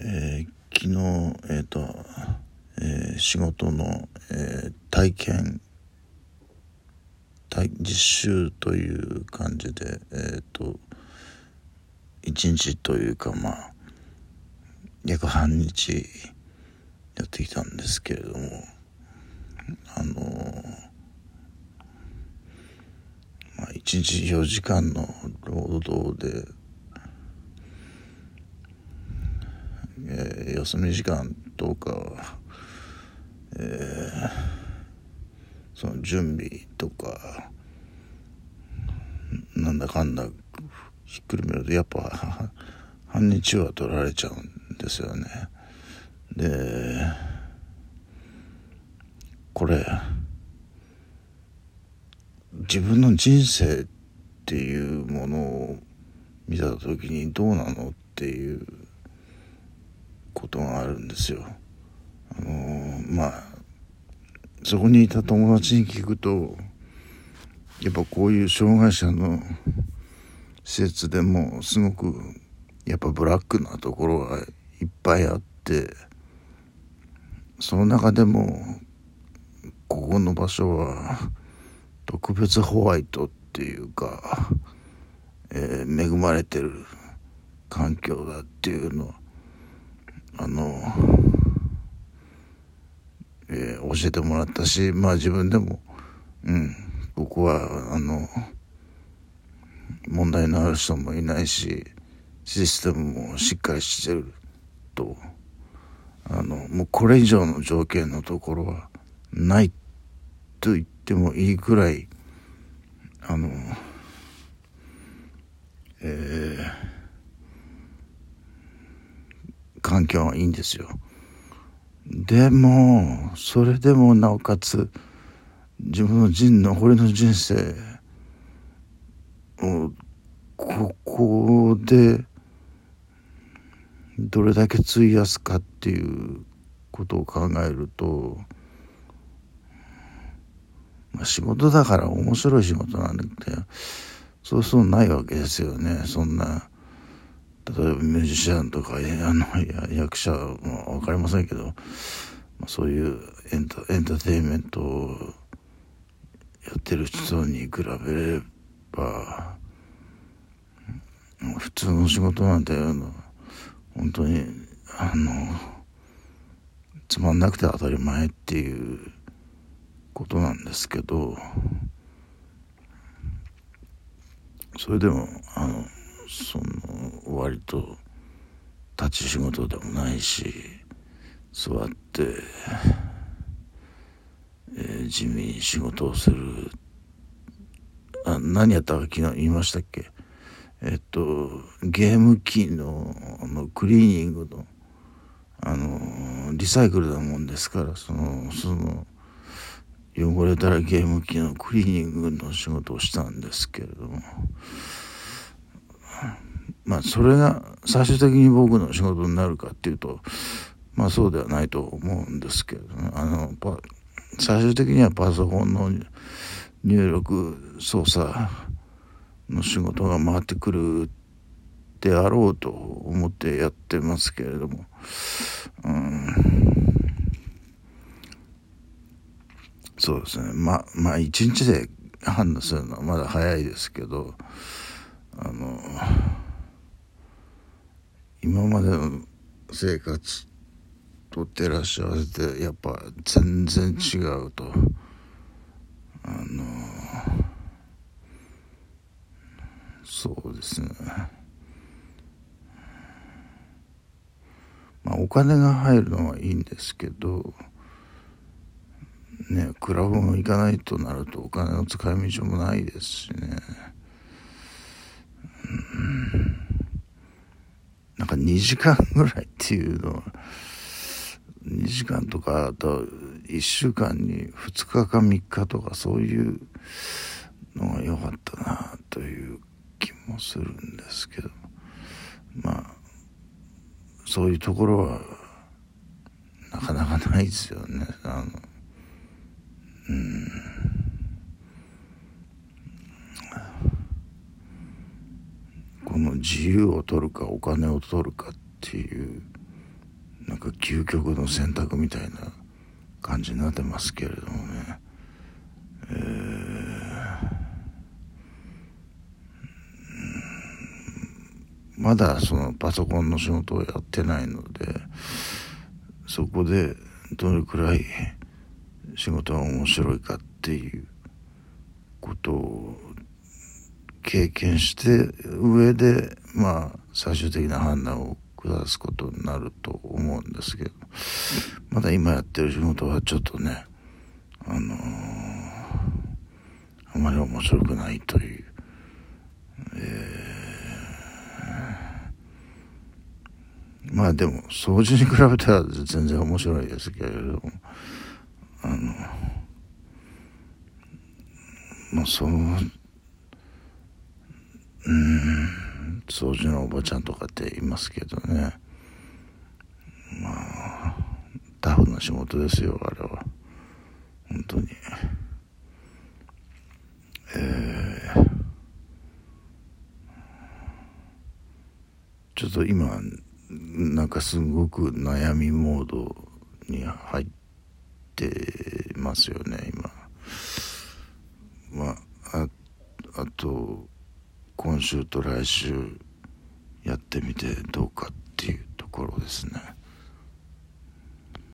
えー、昨日、えーとえー、仕事の、えー、体験体実習という感じで、えーと、一日というかまあ約半日やってきたんですけれどもあのまあ、1日4時間の労働でえー、休み時間とか、えー、その準備とかなんだかんだひっくるめるとやっぱ半日は取られちゃうんですよね。でこれ自分の人生っていうものを見た時にどうなのっていうことがあるんですよ。あのー、まあそこにいた友達に聞くとやっぱこういう障害者の施設でもすごくやっぱブラックなところがいっぱいあってその中でもここの場所は特別ホワイトっていうか、えー、恵まれてる環境だっていうのはあの、えー、教えてもらったしまあ自分でもうんここはあの問題のある人もいないしシステムもしっかりしてるとあのもうこれ以上の条件のところはないと言ってもいいくらいあのえー環境はいいんですよ。でも、それでもなおかつ、自分の人、残りの人生を、ここで、どれだけ費やすかっていうことを考えると、まあ、仕事だから面白い仕事なんだけど、そうそうないわけですよね、そんな。例えばミュージシャンとかあの役者は分かりませんけど、まあ、そういうエンタエンターテインメントをやってる人に比べれば普通の仕事なんて本当にあのつまんなくて当たり前っていうことなんですけどそれでもあのその割と立ち仕事でもないし座って、えー、地味に仕事をする。あ何やったか昨日言いましたっけ？えっとゲーム機のあのクリーニングのあのリサイクルなもんですからそのその汚れたらゲーム機のクリーニングの仕事をしたんですけれども。まあそれが最終的に僕の仕事になるかっていうとまあそうではないと思うんですけどね。あの最終的にはパソコンの入力操作の仕事が回ってくるであろうと思ってやってますけれども、うん、そうですね。ままあ一日で判断するのはまだ早いですけど。あの今までの生活と照らし合わせてやっぱ全然違うと。あのそうですね。まあお金が入るのはいいんですけどねクラブも行かないとなるとお金の使い道もないですしね。なんか2時間ぐらいっていうのは2時間とかあと1週間に2日か3日とかそういうのが良かったなという気もするんですけど。まあそういうところはなかなかないですよね。あのうん。この自由を取るかお金を取るかっていうなんか究極の選択みたいな感じになってますけれどもね、えー、まだそのパソコンの仕事をやってないのでそこでどれくらい仕事が面白いかっていうことを経験して上でまあ最終的な判断を下すことになると思うんですけどまだ今やってる仕事はちょっとねあのー、あまり面白くないという、えー、まあでも掃除に比べたら全然面白いですけれどもあのまあそううん。掃除のおばちゃんとかっていますけどね。まあタフな仕事ですよあれは。本当に。えー、ちょっと今なんかすごく悩みモードに入ってますよね今。まああと今週と来週やってみてどうかっていうところですね。